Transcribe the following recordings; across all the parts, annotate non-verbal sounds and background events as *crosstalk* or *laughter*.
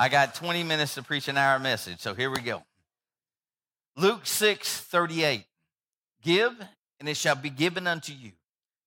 I got 20 minutes to preach an hour message, so here we go. Luke 6 38. Give, and it shall be given unto you.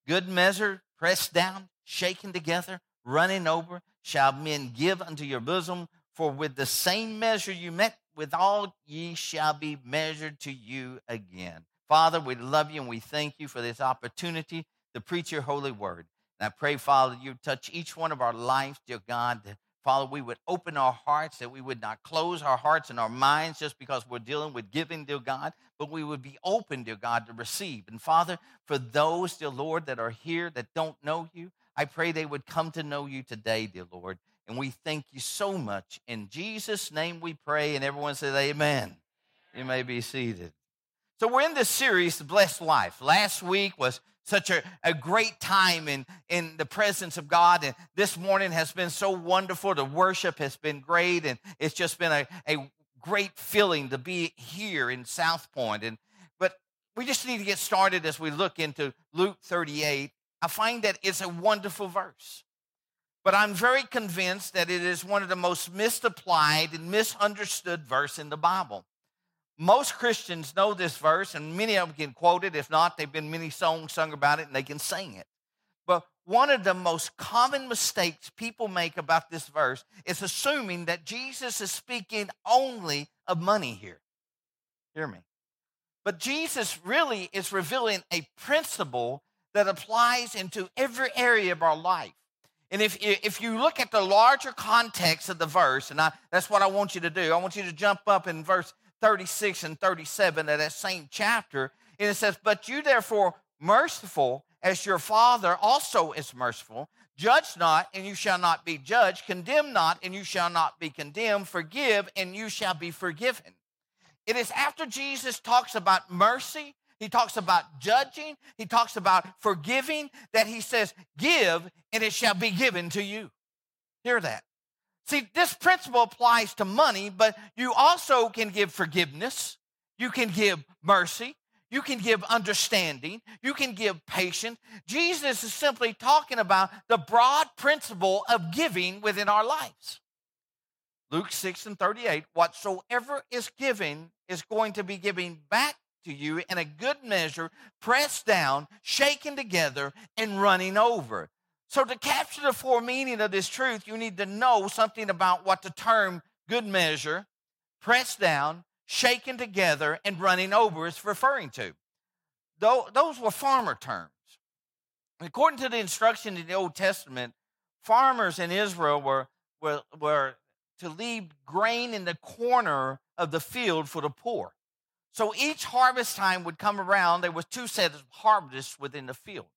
Good measure, pressed down, shaken together, running over, shall men give unto your bosom. For with the same measure you met withal, ye shall be measured to you again. Father, we love you and we thank you for this opportunity to preach your holy word. And I pray, Father, you touch each one of our lives, dear God. Father, we would open our hearts, that we would not close our hearts and our minds just because we're dealing with giving, dear God, but we would be open, dear God, to receive. And Father, for those, dear Lord, that are here that don't know you, I pray they would come to know you today, dear Lord. And we thank you so much. In Jesus' name we pray. And everyone says, Amen. You may be seated. So we're in this series, The Blessed Life. Last week was such a, a great time in, in the presence of God. And this morning has been so wonderful. The worship has been great. And it's just been a, a great feeling to be here in South Point. And but we just need to get started as we look into Luke 38. I find that it's a wonderful verse. But I'm very convinced that it is one of the most misapplied and misunderstood verse in the Bible. Most Christians know this verse, and many of them can quote it. If not, they've been many songs sung about it and they can sing it. But one of the most common mistakes people make about this verse is assuming that Jesus is speaking only of money here. Hear me. But Jesus really is revealing a principle that applies into every area of our life. And if, if you look at the larger context of the verse, and I, that's what I want you to do, I want you to jump up in verse 36 and 37 of that same chapter. And it says, But you therefore merciful as your Father also is merciful. Judge not, and you shall not be judged. Condemn not, and you shall not be condemned. Forgive, and you shall be forgiven. It is after Jesus talks about mercy he talks about judging, he talks about forgiving, that he says, Give, and it shall be given to you. Hear that. See, this principle applies to money, but you also can give forgiveness, you can give mercy, you can give understanding, you can give patience. Jesus is simply talking about the broad principle of giving within our lives. Luke 6 and 38 whatsoever is given is going to be giving back to you in a good measure, pressed down, shaken together, and running over. So, to capture the full meaning of this truth, you need to know something about what the term good measure, pressed down, shaken together, and running over is referring to. Those were farmer terms. According to the instruction in the Old Testament, farmers in Israel were, were, were to leave grain in the corner of the field for the poor. So each harvest time would come around, there was two sets of harvests within the field.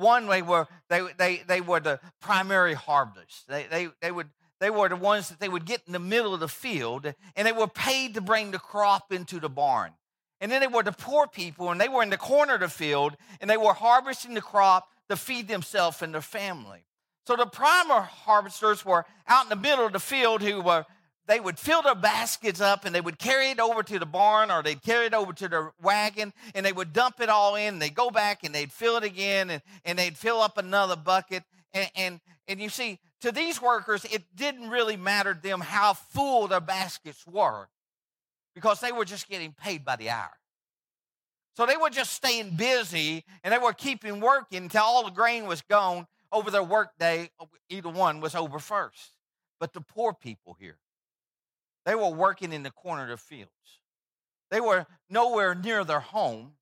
One they were they they they were the primary harvest. They they they would they were the ones that they would get in the middle of the field, and they were paid to bring the crop into the barn. And then they were the poor people, and they were in the corner of the field, and they were harvesting the crop to feed themselves and their family. So the primary harvesters were out in the middle of the field who were they would fill their baskets up and they would carry it over to the barn or they'd carry it over to their wagon and they would dump it all in. They'd go back and they'd fill it again and, and they'd fill up another bucket. And, and, and you see, to these workers, it didn't really matter to them how full their baskets were because they were just getting paid by the hour. So they were just staying busy and they were keeping working until all the grain was gone over their workday. Either one was over first. But the poor people here, they were working in the corner of the fields. They were nowhere near their home.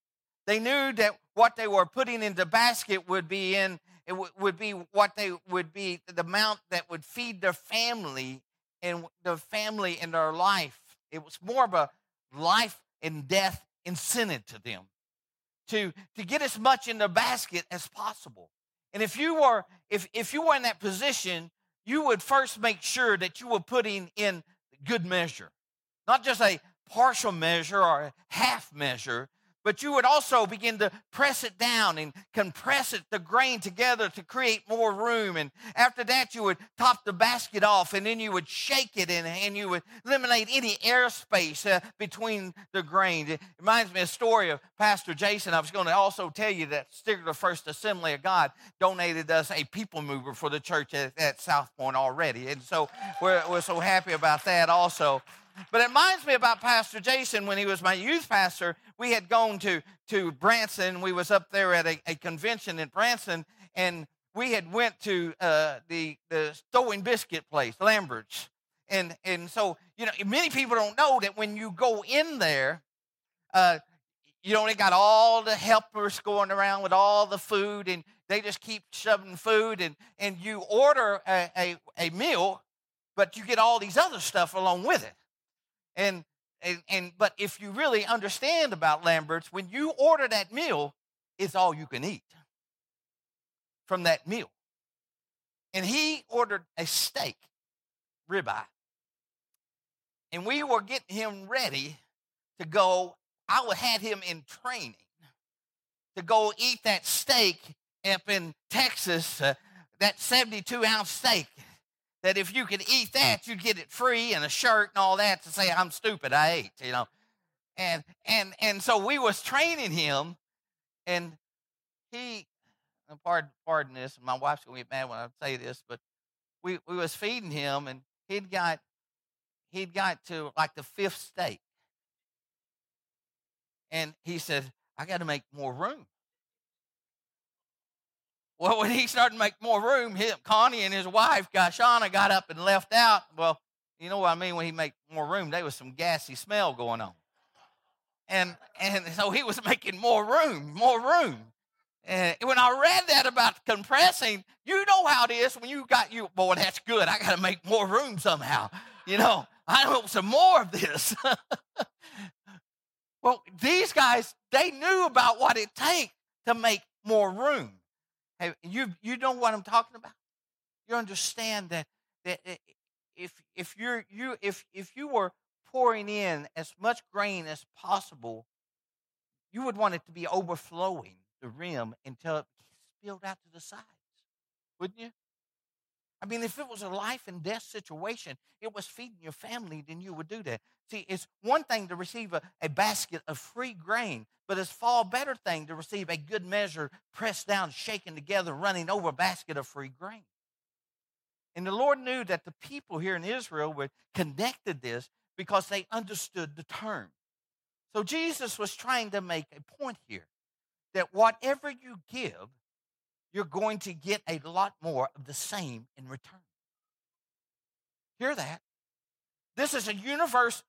They knew that what they were putting in the basket would be in it would be what they would be the amount that would feed their family and the family in their life. It was more of a life and death incentive to them to, to get as much in the basket as possible. And if you were if if you were in that position, you would first make sure that you were putting in good measure, not just a partial measure or a half measure, but you would also begin to press it down and compress it, the grain together to create more room. And after that, you would top the basket off and then you would shake it and, and you would eliminate any airspace uh, between the grain. It reminds me of a story of Pastor Jason. I was going to also tell you that Stigler First Assembly of God donated us a people mover for the church at, at South Point already. And so we're, we're so happy about that also. But it reminds me about Pastor Jason when he was my youth pastor. We had gone to, to Branson. We was up there at a, a convention in Branson, and we had went to uh, the, the Stowing Biscuit place, Lambert's. And, and so, you know, many people don't know that when you go in there, uh, you only got all the helpers going around with all the food, and they just keep shoving food, and, and you order a, a, a meal, but you get all these other stuff along with it. And, and, and but if you really understand about Lambert's, when you order that meal, it's all you can eat from that meal. And he ordered a steak, ribeye. And we were getting him ready to go. I had him in training to go eat that steak up in Texas, uh, that 72 ounce steak that if you could eat that, you'd get it free and a shirt and all that to say I'm stupid, I ate, you know. And and and so we was training him, and he, pardon pardon this, my wife's gonna get mad when I say this, but we we was feeding him, and he'd got he'd got to like the fifth steak, and he said, I got to make more room. Well, when he started to make more room, him, Connie and his wife, Gashana, got up and left out. Well, you know what I mean when he made more room, there was some gassy smell going on. And, and so he was *laughs* making more room, more room. And when I read that about compressing, you know how it is when you got you, boy, that's good. I got to make more room somehow. You know, I want some more of this. *laughs* well, these guys, they knew about what it takes to make more room. Hey, you you know what I'm talking about? You understand that that if if you're you if if you were pouring in as much grain as possible, you would want it to be overflowing the rim until it spilled out to the sides, wouldn't you? I mean, if it was a life and death situation, it was feeding your family, then you would do that. See, it's one thing to receive a, a basket of free grain, but it's far better thing to receive a good measure, pressed down, shaken together, running over a basket of free grain. And the Lord knew that the people here in Israel were connected this because they understood the term. So Jesus was trying to make a point here that whatever you give, you're going to get a lot more of the same in return. Hear that? This is a universal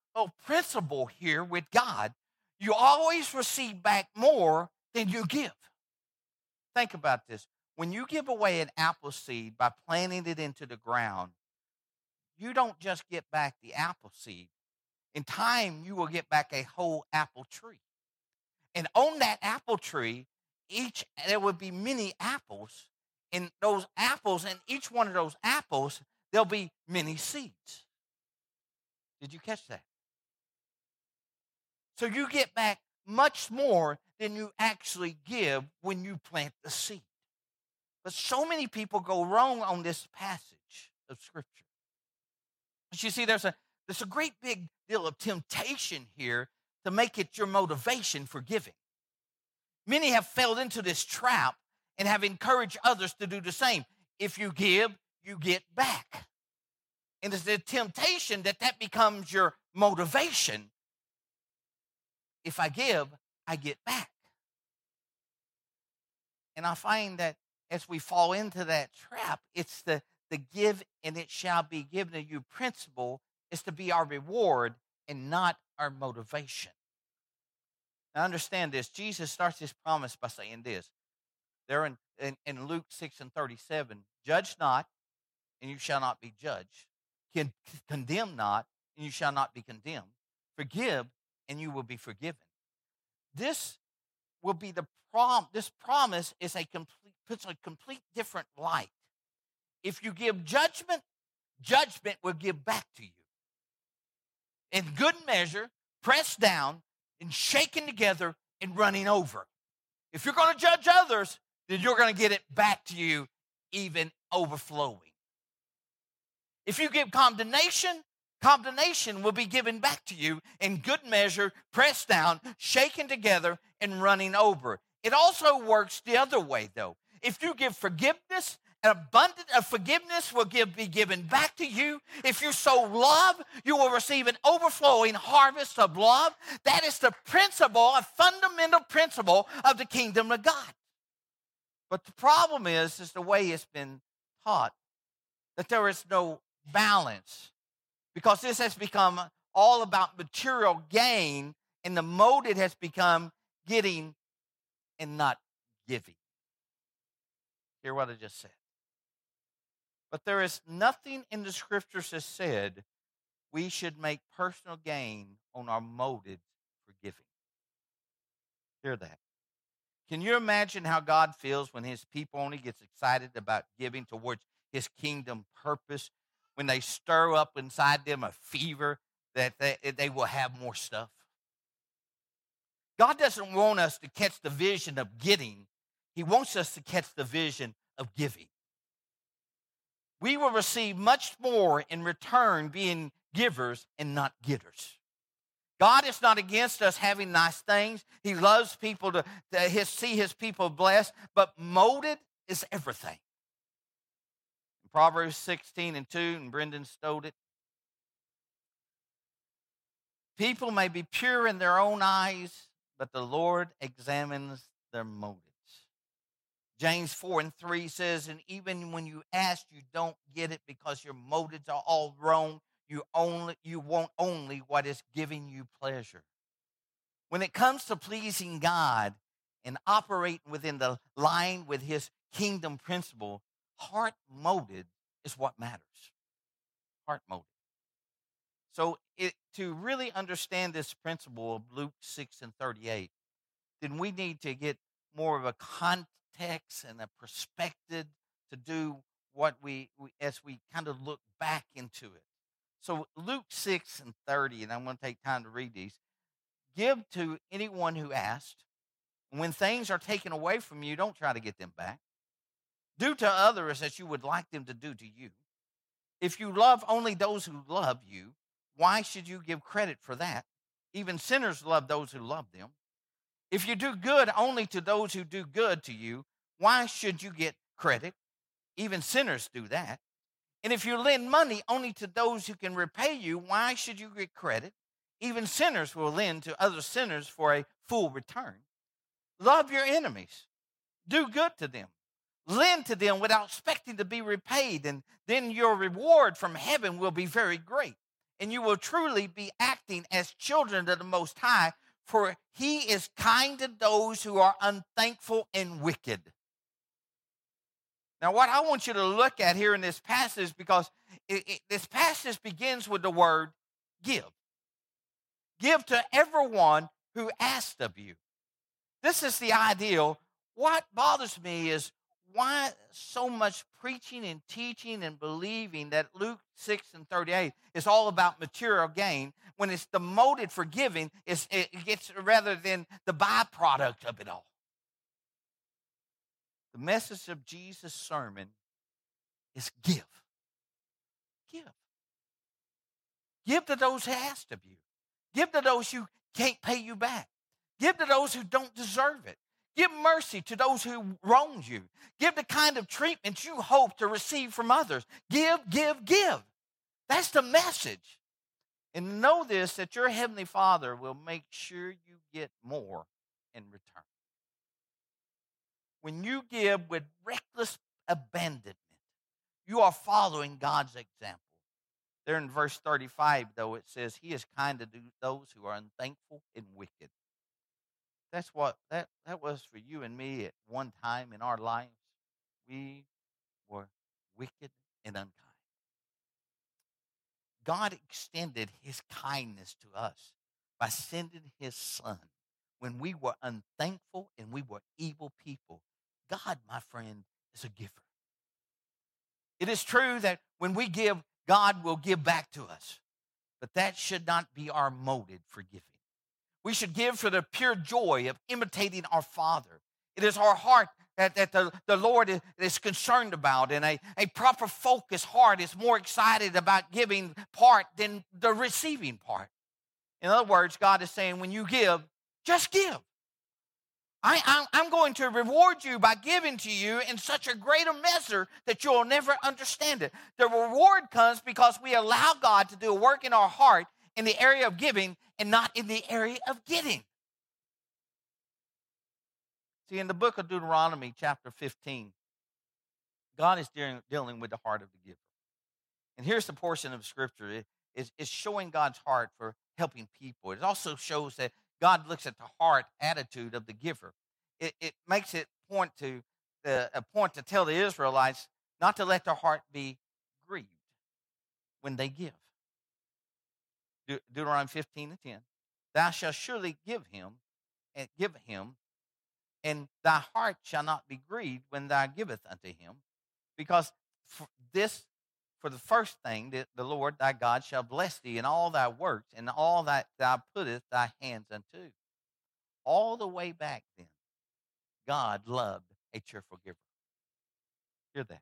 principle here with God. You always receive back more than you give. Think about this. When you give away an apple seed by planting it into the ground, you don't just get back the apple seed. In time, you will get back a whole apple tree. And on that apple tree, each there would be many apples in those apples and each one of those apples there'll be many seeds. Did you catch that? So you get back much more than you actually give when you plant the seed. But so many people go wrong on this passage of scripture. But you see there's a there's a great big deal of temptation here to make it your motivation for giving Many have fell into this trap and have encouraged others to do the same. If you give, you get back. And it's the temptation that that becomes your motivation. If I give, I get back. And I find that as we fall into that trap, it's the, the give and it shall be given to you principle is to be our reward and not our motivation. Now, understand this. Jesus starts his promise by saying this. There in, in, in Luke 6 and 37 Judge not, and you shall not be judged. Can, *laughs* condemn not, and you shall not be condemned. Forgive, and you will be forgiven. This will be the prom. This promise is a complete puts a complete different light. If you give judgment, judgment will give back to you. In good measure, pressed down, and shaken together and running over. If you're going to judge others, then you're going to get it back to you even overflowing. If you give condemnation, condemnation will be given back to you in good measure, pressed down, shaken together, and running over. It also works the other way, though. If you give forgiveness, an abundance of forgiveness will give, be given back to you. If you sow love, you will receive an overflowing harvest of love. That is the principle, a fundamental principle of the kingdom of God. But the problem is, is the way it's been taught, that there is no balance because this has become all about material gain, and the mode it has become getting and not giving. Hear what I just said. But there is nothing in the scriptures that said we should make personal gain on our motives for giving. Hear that. Can you imagine how God feels when his people only gets excited about giving towards his kingdom purpose when they stir up inside them a fever that they, they will have more stuff? God doesn't want us to catch the vision of getting, He wants us to catch the vision of giving. We will receive much more in return being givers and not getters. God is not against us having nice things. He loves people to, to his, see his people blessed, but molded is everything. Proverbs 16 and 2, and Brendan stole it. People may be pure in their own eyes, but the Lord examines their motives. James 4 and 3 says, And even when you ask, you don't get it because your motives are all wrong. You only you want only what is giving you pleasure. When it comes to pleasing God and operating within the line with his kingdom principle, heart motive is what matters. Heart motive. So, it, to really understand this principle of Luke 6 and 38, then we need to get more of a context and a perspective to do what we, we as we kind of look back into it. So, Luke 6 and 30, and I'm going to take time to read these. Give to anyone who asked. When things are taken away from you, don't try to get them back. Do to others as you would like them to do to you. If you love only those who love you, why should you give credit for that? Even sinners love those who love them. If you do good only to those who do good to you, why should you get credit? Even sinners do that. And if you lend money only to those who can repay you, why should you get credit? Even sinners will lend to other sinners for a full return. Love your enemies, do good to them, lend to them without expecting to be repaid, and then your reward from heaven will be very great and you will truly be acting as children of the Most High, for he is kind to those who are unthankful and wicked. Now, what I want you to look at here in this passage, because it, it, this passage begins with the word give. Give to everyone who asked of you. This is the ideal. What bothers me is why so much preaching and teaching and believing that Luke 6 and 38 is all about material gain when it's the motive for giving it gets rather than the byproduct of it all. The message of Jesus' sermon is give. Give. Give to those who asked of you. Give to those who can't pay you back. Give to those who don't deserve it. Give mercy to those who wronged you. Give the kind of treatment you hope to receive from others. Give, give, give. That's the message. And know this that your Heavenly Father will make sure you get more in return. When you give with reckless abandonment, you are following God's example. There in verse 35, though, it says, He is kind to those who are unthankful and wicked. That's what that, that was for you and me at one time in our lives. We were wicked and unkind. God extended his kindness to us by sending his son when we were unthankful and we were evil people. God, my friend, is a giver. It is true that when we give, God will give back to us. But that should not be our motive for giving. We should give for the pure joy of imitating our Father. It is our heart that, that the, the Lord is, concerned about, and a, a proper focused heart is more excited about giving part than the receiving part. In other words, God is saying, when you give, just give. I, am going to reward you by giving to you in such a greater measure that you'll never understand it. The reward comes because we allow God to do a work in our heart in the area of giving and not in the area of getting. See, in the book of Deuteronomy, chapter 15, God is dealing, dealing with the heart of the giver. And here's the portion of scripture it is, is showing God's heart for helping people. It also shows that God looks at the heart attitude of the giver. It, it makes it point to the, a point to tell the Israelites not to let their heart be grieved when they give. De- Deuteronomy 15 and 10. Thou shalt surely give him and give him, and thy heart shall not be grieved when thou giveth unto him, because for this for the first thing that the Lord thy God shall bless thee in all thy works and all that thou puttest thy hands unto. All the way back then, God loved a cheerful giver. Hear that.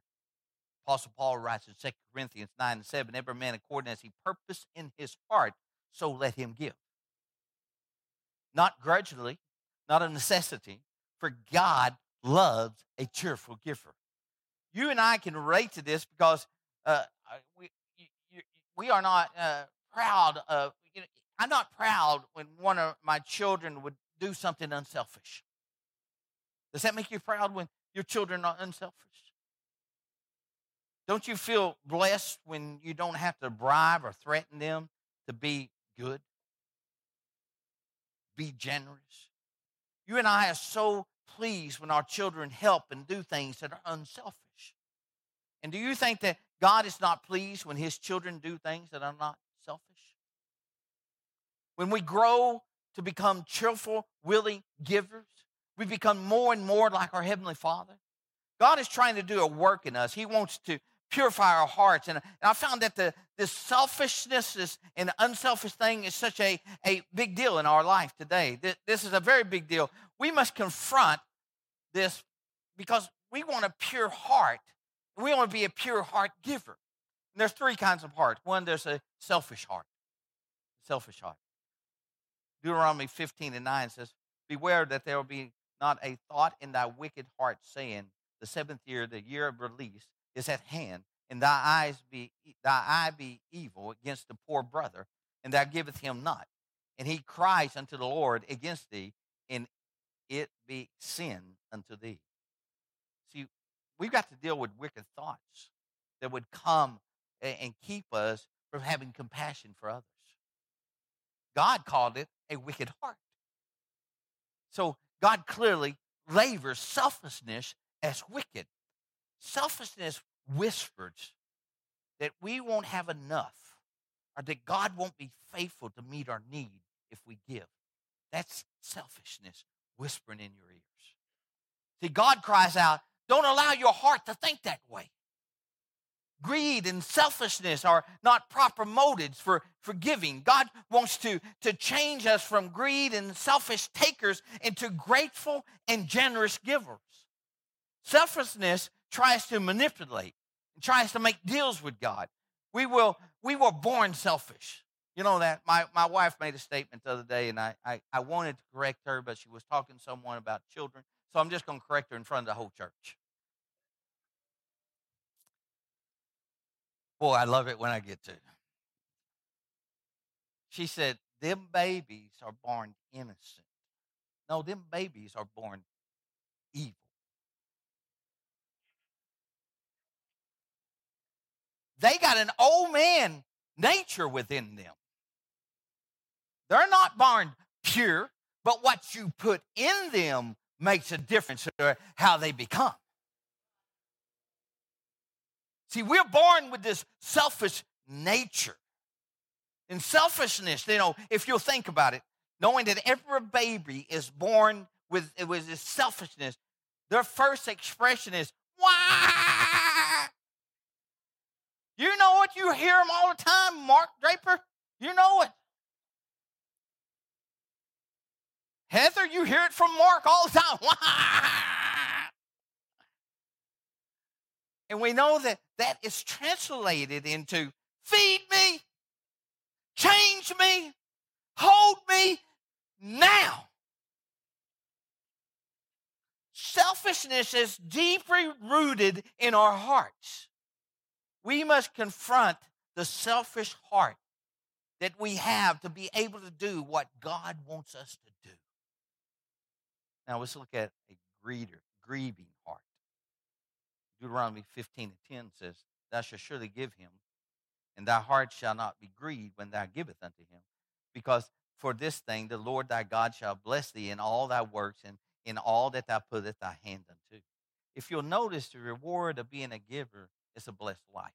Apostle Paul writes in 2 Corinthians 9 and 7 Every man according as he purposed in his heart, so let him give. Not grudgingly, not a necessity, for God loves a cheerful giver. You and I can relate to this because uh, we, you, we are not uh, proud of, you know, I'm not proud when one of my children would do something unselfish. Does that make you proud when your children are unselfish? Don't you feel blessed when you don't have to bribe or threaten them to be good? Be generous. You and I are so pleased when our children help and do things that are unselfish. And do you think that God is not pleased when his children do things that are not selfish. When we grow to become cheerful, willing givers, we become more and more like our Heavenly Father. God is trying to do a work in us. He wants to purify our hearts. And, and I found that the, this selfishness is, and the unselfish thing is such a, a big deal in our life today. This, this is a very big deal. We must confront this because we want a pure heart we want to be a pure heart giver. And there's three kinds of heart. One, there's a selfish heart. Selfish heart. Deuteronomy 15 and 9 says, Beware that there will be not a thought in thy wicked heart, saying, The seventh year, the year of release, is at hand, and thy eyes be thy eye be evil against the poor brother, and thou giveth him not. And he cries unto the Lord against thee, and it be sin unto thee. See, we've got to deal with wicked thoughts that would come and keep us from having compassion for others. God called it a wicked heart. So God clearly labors selfishness as wicked. Selfishness whispers that we won't have enough or that God won't be faithful to meet our need if we give. That's selfishness whispering in your ears. See, God cries out, don't allow your heart to think that way. Greed and selfishness are not proper motives for, for giving. God wants to, to change us from greed and selfish takers into grateful and generous givers. Selfishness tries to manipulate and tries to make deals with God. We, will, we were born selfish. You know that? My, my wife made a statement the other day, and I, I, I wanted to correct her, but she was talking to someone about children. So I'm just going to correct her in front of the whole church. Boy, I love it when I get to. She said, Them babies are born innocent. No, them babies are born evil. They got an old man nature within them. They're not born pure, but what you put in them makes a difference to how they become. See, we're born with this selfish nature. And selfishness, you know, if you'll think about it, knowing that every baby is born with, with this selfishness, their first expression is, why? You know what? You hear them all the time, Mark Draper. You know it. Heather, you hear it from Mark all the time. *laughs* and we know that that is translated into feed me, change me, hold me now. Selfishness is deeply rooted in our hearts. We must confront the selfish heart that we have to be able to do what God wants us to do. Now let's look at a greeter, grieving heart. Deuteronomy 15 and 10 says, Thou shalt surely give him, and thy heart shall not be grieved when thou giveth unto him. Because for this thing the Lord thy God shall bless thee in all thy works and in all that thou puttest thy hand unto. If you'll notice, the reward of being a giver is a blessed life.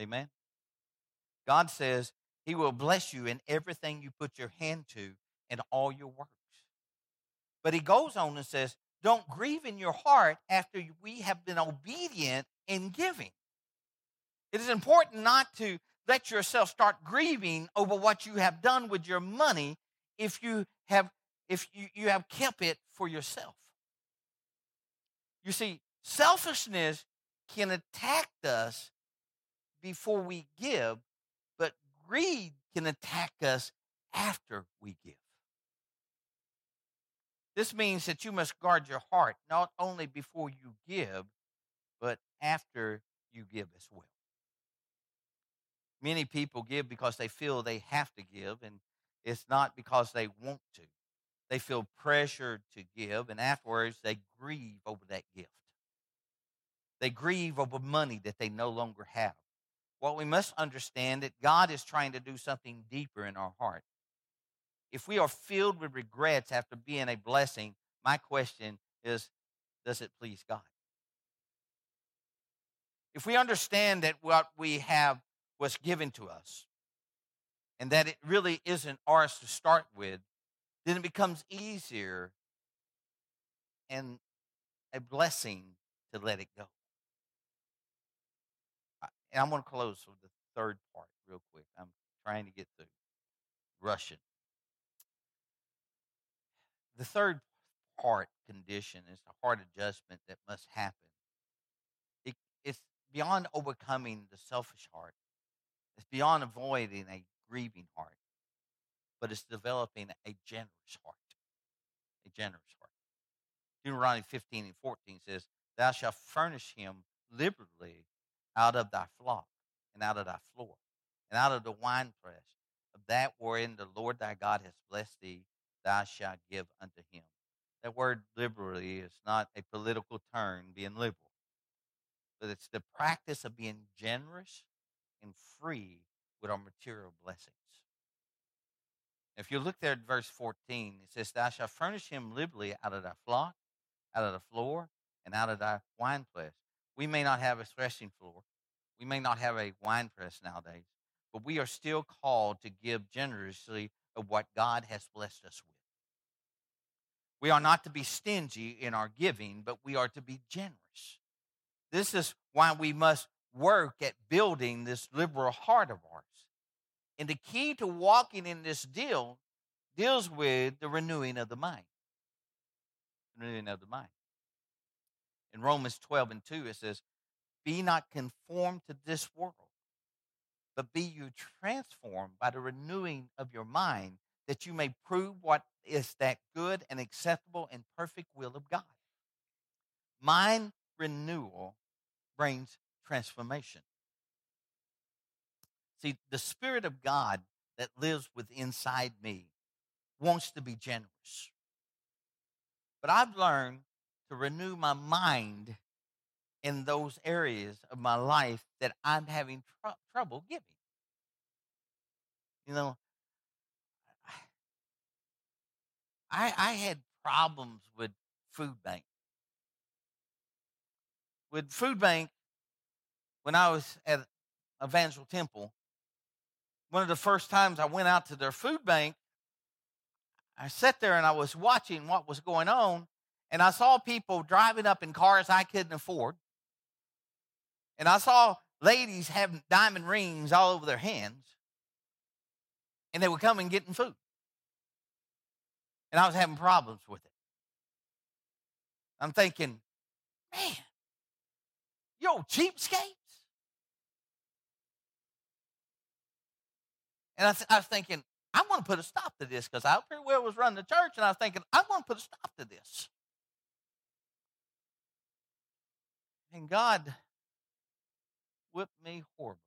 Amen. God says he will bless you in everything you put your hand to and all your works. But he goes on and says, don't grieve in your heart after we have been obedient in giving. It is important not to let yourself start grieving over what you have done with your money if you have if you, you have kept it for yourself. You see, selfishness can attack us before we give, but greed can attack us after we give. This means that you must guard your heart not only before you give, but after you give as well. Many people give because they feel they have to give, and it's not because they want to. They feel pressured to give, and afterwards they grieve over that gift. They grieve over money that they no longer have. What we must understand that God is trying to do something deeper in our heart. If we are filled with regrets after being a blessing, my question is does it please God? If we understand that what we have was given to us and that it really isn't ours to start with, then it becomes easier and a blessing to let it go. And I'm going to close with the third part real quick. I'm trying to get through Russian. The third part condition is the heart adjustment that must happen. It, it's beyond overcoming the selfish heart. It's beyond avoiding a grieving heart but it's developing a generous heart. A generous heart. Deuteronomy 15 and 14 says, Thou shalt furnish him liberally out of thy flock and out of thy floor and out of the winepress of that wherein the Lord thy God has blessed thee, thou shalt give unto him. That word liberally is not a political term, being liberal, but it's the practice of being generous and free with our material blessings. If you look there at verse 14, it says, Thou shalt furnish him liberally out of thy flock, out of the floor, and out of thy winepress. We may not have a threshing floor. We may not have a wine press nowadays, but we are still called to give generously of what God has blessed us with. We are not to be stingy in our giving, but we are to be generous. This is why we must work at building this liberal heart of ours. And the key to walking in this deal deals with the renewing of the mind. Renewing of the mind. In Romans 12 and 2, it says, Be not conformed to this world, but be you transformed by the renewing of your mind, that you may prove what is that good and acceptable and perfect will of God. Mind renewal brings transformation. See, the Spirit of God that lives within inside me wants to be generous. But I've learned to renew my mind in those areas of my life that I'm having tr- trouble giving. You know, I, I had problems with food bank. With food bank, when I was at Evangel Temple, one of the first times I went out to their food bank, I sat there and I was watching what was going on, and I saw people driving up in cars I couldn't afford. And I saw ladies having diamond rings all over their hands, and they were coming getting food. And I was having problems with it. I'm thinking, man, old cheapskates. And I, th- I was thinking, I'm going to put a stop to this because I pretty well was running the church, and I was thinking, I'm going to put a stop to this. And God whipped me horribly.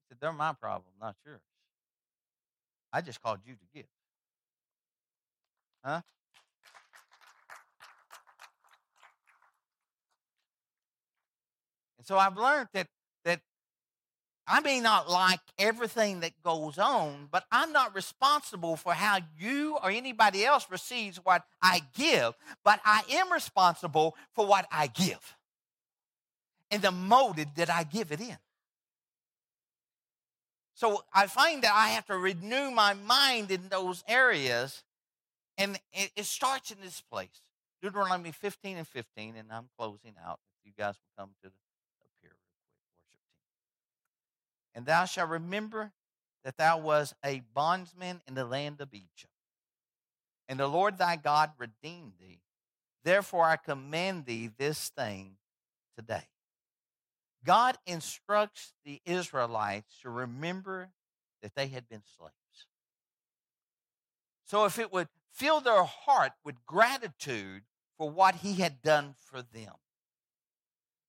He said, They're my problem, not yours. I just called you to give. Huh? And so I've learned that that I may not like everything that goes on, but I'm not responsible for how you or anybody else receives what I give, but I am responsible for what I give and the motive that I give it in. So I find that I have to renew my mind in those areas, and it, starts in this place. Deuteronomy 15 and 15, and I'm closing out. If you guys will come to the And thou shalt remember that thou was a bondsman in the land of Egypt. And the Lord thy God redeemed thee. Therefore I command thee this thing today. God instructs the Israelites to remember that they had been slaves. So if it would fill their heart with gratitude for what he had done for them.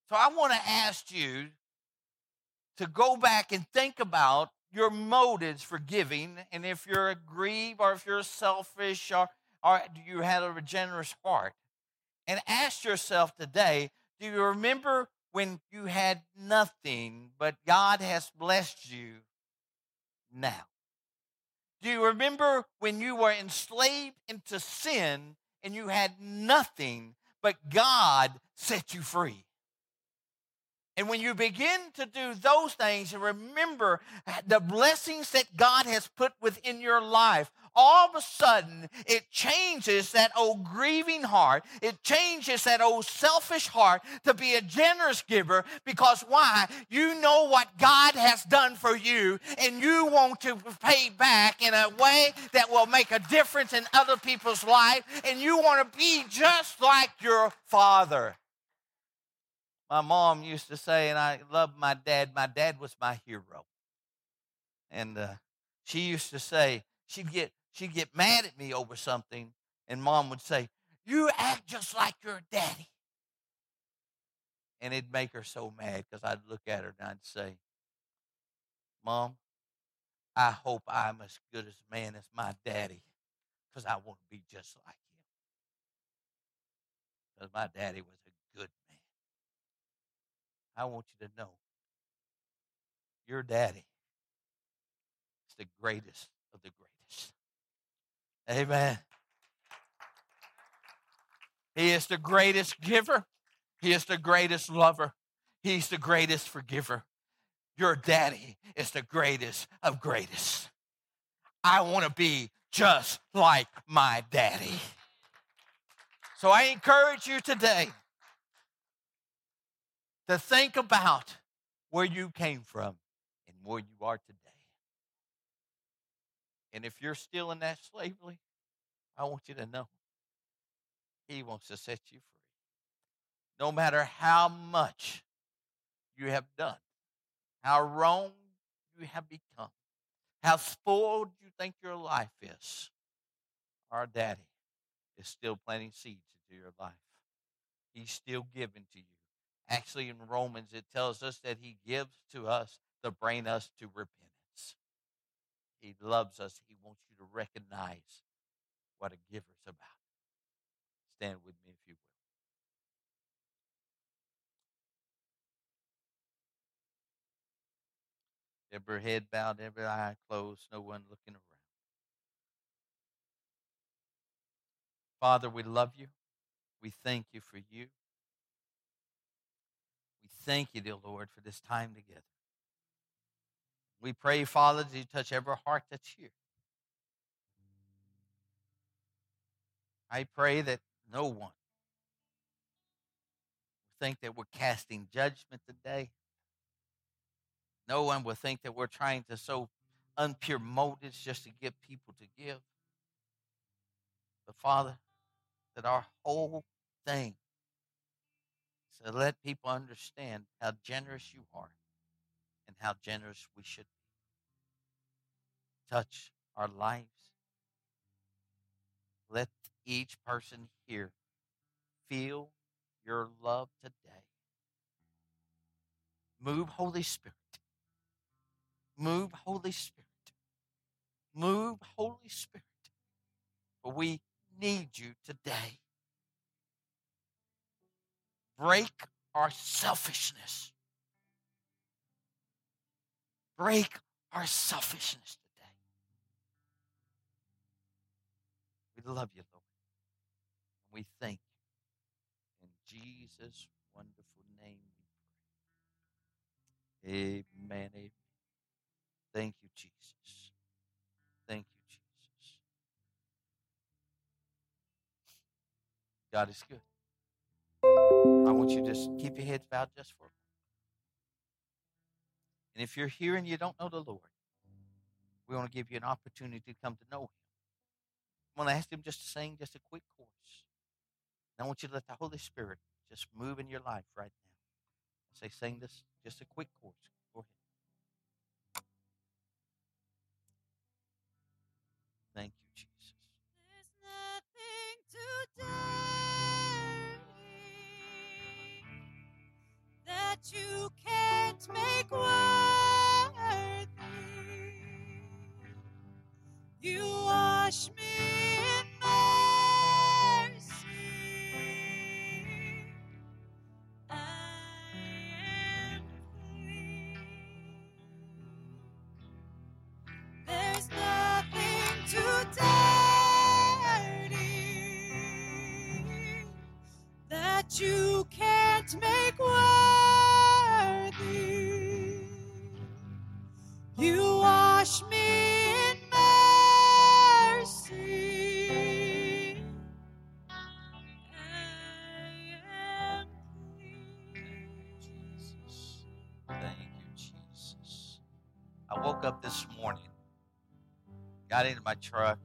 So I want to ask you to go back and think about your motives for giving and if you're a aggrieved or if you're selfish or, or do you have a generous heart. And ask yourself today do you remember when you had nothing, but God has blessed you now? Do you remember when you were enslaved into sin and you had nothing, but God set you free? And when you begin to do those things and remember the blessings that God has put within your life, all of a sudden it changes that old grieving heart. It changes that old selfish heart to be a generous giver because why? You know what God has done for you and you want to pay back in a way that will make a difference in other people's life and you want to be just like your father my mom used to say, and I love my dad, my dad was my hero. And uh, she used to say, she'd get, she'd get mad at me over something, and mom would say, You act just like your daddy. And it'd make her so mad because I'd look at her and I'd say, Mom, I hope I'm as good as man as my daddy because I want to be just like him. Because my daddy was I want you to know your daddy is the greatest of the greatest. Amen. He is the greatest giver. He is the greatest lover. He's the greatest forgiver. Your daddy is the greatest of greatest. I want to be just like my daddy. So I encourage you today to think about where you came from and where you are today. And if you're still in that slavery, I want you to know He wants to set you free. No matter how much you have done, how wrong you have become, how spoiled you think your life is, our daddy is still planting seeds into your life. He's still giving to you. Actually, in Romans, it tells us that He gives to us to bring us to repentance. He loves us. He wants you to recognize what a giver is about. Stand with me if you will. Every head bowed, every eye closed, no one looking around. Father, we love you. We thank you for you thank you, dear Lord, for this time together. We pray, Father, that you touch every heart that's here. I pray that no one will think that we're casting judgment today. No one will think that we're trying to so unpure motives just to get people to give. But Father, that our whole thing is to let people understand how generous you are and how generous we should be. Touch our lives. Let each person here feel your love today. Move, Holy Spirit. Move, Holy Spirit. Move, Holy Spirit. For we need you today. Break our selfishness. Break our selfishness today. We love you, Lord. And we thank you. In Jesus' wonderful name we pray. Amen. Amen. Thank you, Jesus. Thank you, Jesus. God is good. I want you to just keep your heads bowed just for a moment. And if you're here and you don't know the Lord, we want to give you an opportunity to come to know Him. I'm going to ask Him just to sing just a quick chorus. And I want you to let the Holy Spirit just move in your life right now. I say, sing this, just a quick chorus. Go ahead. Thank you, Jesus. There's nothing you can't make worthy. You wash me got into my truck.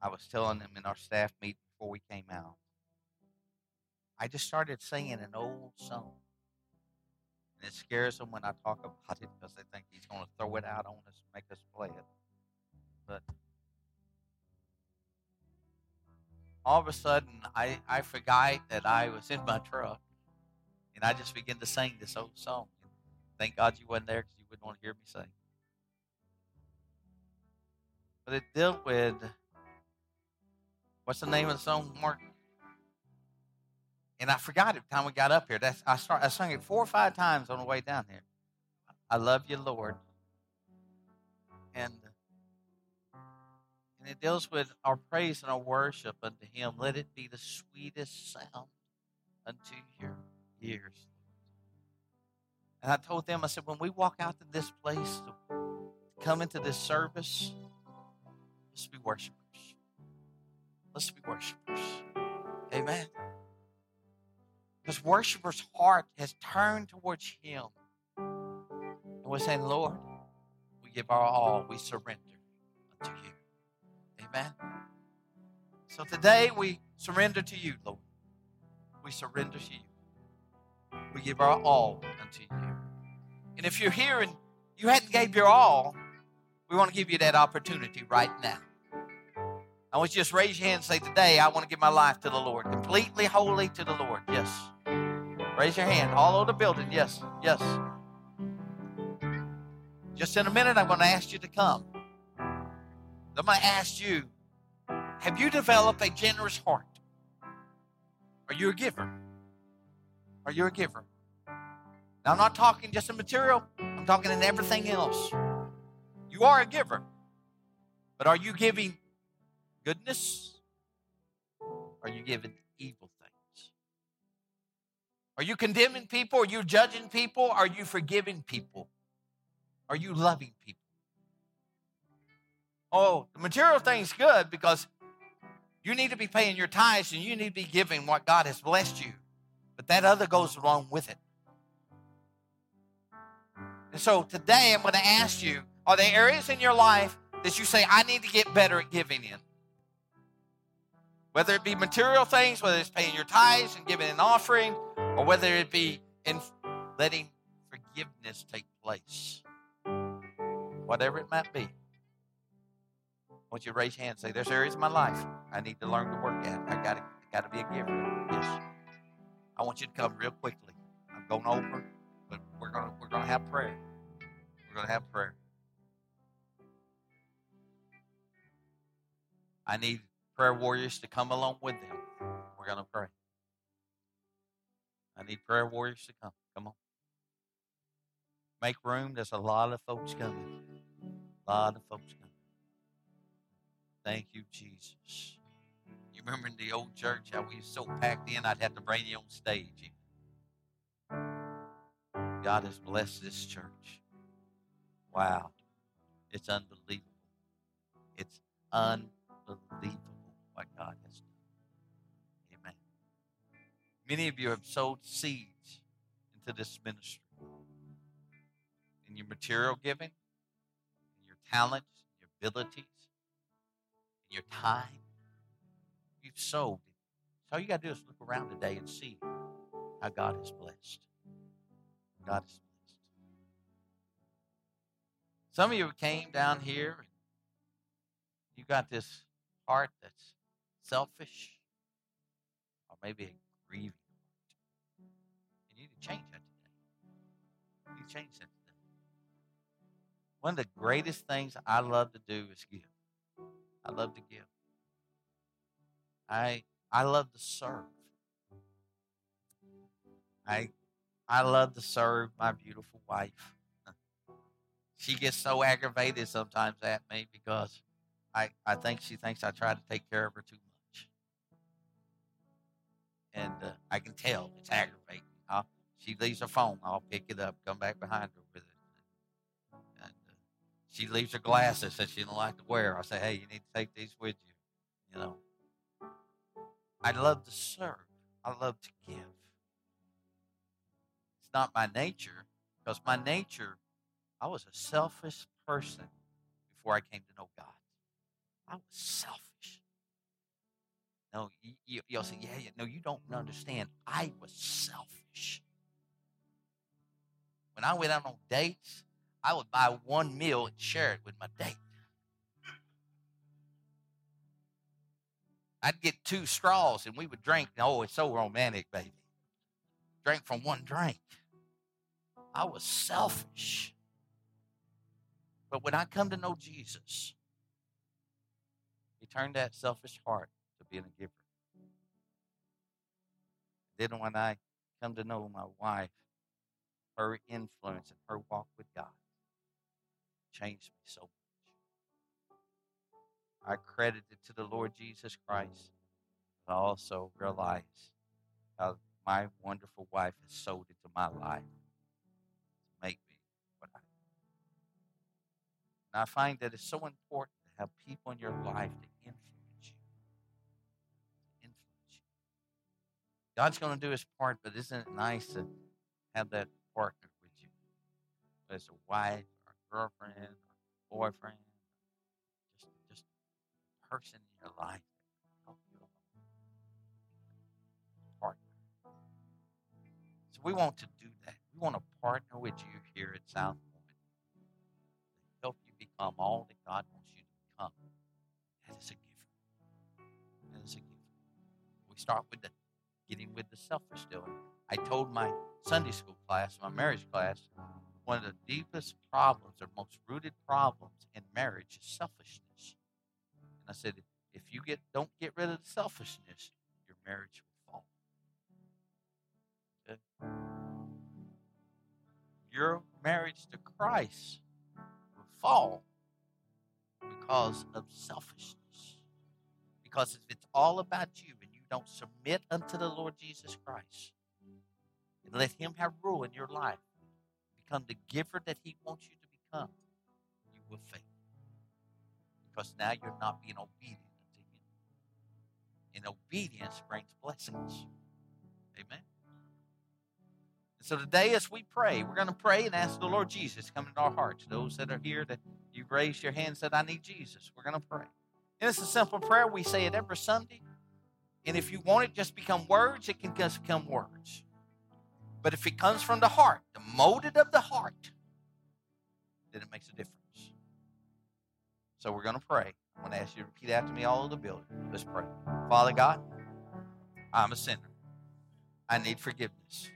I was telling them in our staff meeting before we came out. I just started singing an old song. And it scares them when I talk about it because they think he's going to throw it out on us and make us play it. But all of a sudden, I, I forgot that I was in my truck and I just began to sing this old song. Thank God you wasn't there because you wouldn't want to hear me sing. But it dealt with what's the name of the song, Mark? And I forgot it the time we got up here. That's I start I sang it four or five times on the way down here. I love you, Lord. And and it deals with our praise and our worship unto Him. Let it be the sweetest sound unto your ears. And I told them, I said, when we walk out to this place come into this service, let's be worshipers. Let's be worshipers. Amen. Because worshipers' heart has turned towards Him. And we're saying, Lord, we give our all, we surrender unto you. Amen. So today we surrender to you, Lord. We surrender to you. We give our all unto you. And if you're here and you hadn't gave your all, we want to give you that opportunity right now. I want you to just raise your hand and say, Today I want to give my life to the Lord, completely holy to the Lord. Yes. Raise your hand all over the building. Yes, yes. Just in a minute, I'm going to ask you to come. I'm going to ask you Have you developed a generous heart? Are you a giver? Are you a giver? Now, I'm not talking just in material, I'm talking in everything else. Are a giver, but are you giving goodness? Are you giving evil things? Are you condemning people? Are you judging people? Are you forgiving people? Are you loving people? Oh, the material thing's good because you need to be paying your tithes and you need to be giving what God has blessed you. But that other goes along with it. And so today I'm going to ask you are there areas in your life that you say, I need to get better at giving in? Whether it be material things, whether it's paying your tithes and giving an offering, or whether it be in letting forgiveness take place. Whatever it might be. I want you to raise your hand and say, There's areas in my life I need to learn to work at. I gotta gotta be a giver. Yes. I want you to come real quickly. I'm going over, but we're gonna we're gonna have prayer. We're gonna have prayer. I need prayer warriors to come along with them. We're gonna pray. I need prayer warriors to come. Come on. Make room. There's a lot of folks coming. A lot of folks coming. Thank you, Jesus. You remember in the old church how we were so packed in, I'd have to bring you on stage. God has blessed this church. Wow. It's unbelievable. It's unbelievable what God has done. Amen. Many of you have sowed seeds into this ministry. In your material giving, in your talents, your abilities, in your time. You've sowed. So all you got to do is look around today and see how God is blessed. God is blessed. Some of you came down here and you got this heart that's selfish or maybe a grieving heart. You need to change that today. You need to change that today. One of the greatest things I love to do is give. I love to give. I I love to serve. I I love to serve my beautiful wife. *laughs* She gets so aggravated sometimes at me because I, I think she thinks I try to take care of her too much. And uh, I can tell it's aggravating. She leaves her phone. I'll pick it up, come back behind her with it. And uh, she leaves her glasses that she don't like to wear. I say, hey, you need to take these with you. You know. I love to serve. I love to give. It's not my nature because my nature, I was a selfish person before I came to know God. I was selfish. No, you'll say, yeah, yeah, no, you don't understand. I was selfish. When I went out on dates, I would buy one meal and share it with my date. I'd get two straws and we would drink. Oh, it's so romantic, baby. Drink from one drink. I was selfish. But when I come to know Jesus, turned that selfish heart to being a giver. Then when I come to know my wife, her influence and her walk with God changed me so much. I credit it to the Lord Jesus Christ. But I also realize how my wonderful wife has sowed into my life to make me what I am. And I find that it's so important have people in your life to influence you. Influence you. God's going to do his part, but isn't it nice to have that partner with you? Whether it's a wife or a girlfriend or boyfriend just, just a person in your life. So we want to do that. We want to partner with you here at South Mormon to help you become all that God wants start with the getting with the selfish deal. I told my Sunday school class, my marriage class, one of the deepest problems or most rooted problems in marriage is selfishness. And I said, if you get don't get rid of the selfishness, your marriage will fall. Okay? Your marriage to Christ will fall because of selfishness. Because if it's all about you don't submit unto the Lord Jesus Christ and let Him have rule in your life, become the giver that He wants you to become, you will fail because now you're not being obedient unto Him. And obedience brings blessings. Amen. And So today, as we pray, we're going to pray and ask the Lord Jesus come into our hearts. Those that are here that you raise your hand said, I need Jesus. We're going to pray. And it's a simple prayer. We say it every Sunday. And if you want it just become words, it can just become words. But if it comes from the heart, the motive of the heart, then it makes a difference. So we're going to pray. I'm going to ask you to repeat after me all over the building. Let's pray. Father God, I'm a sinner. I need forgiveness.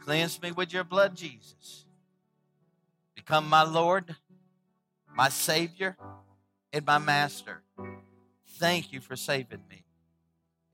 Cleanse me with your blood, Jesus. Become my Lord, my Savior, and my Master. Thank you for saving me.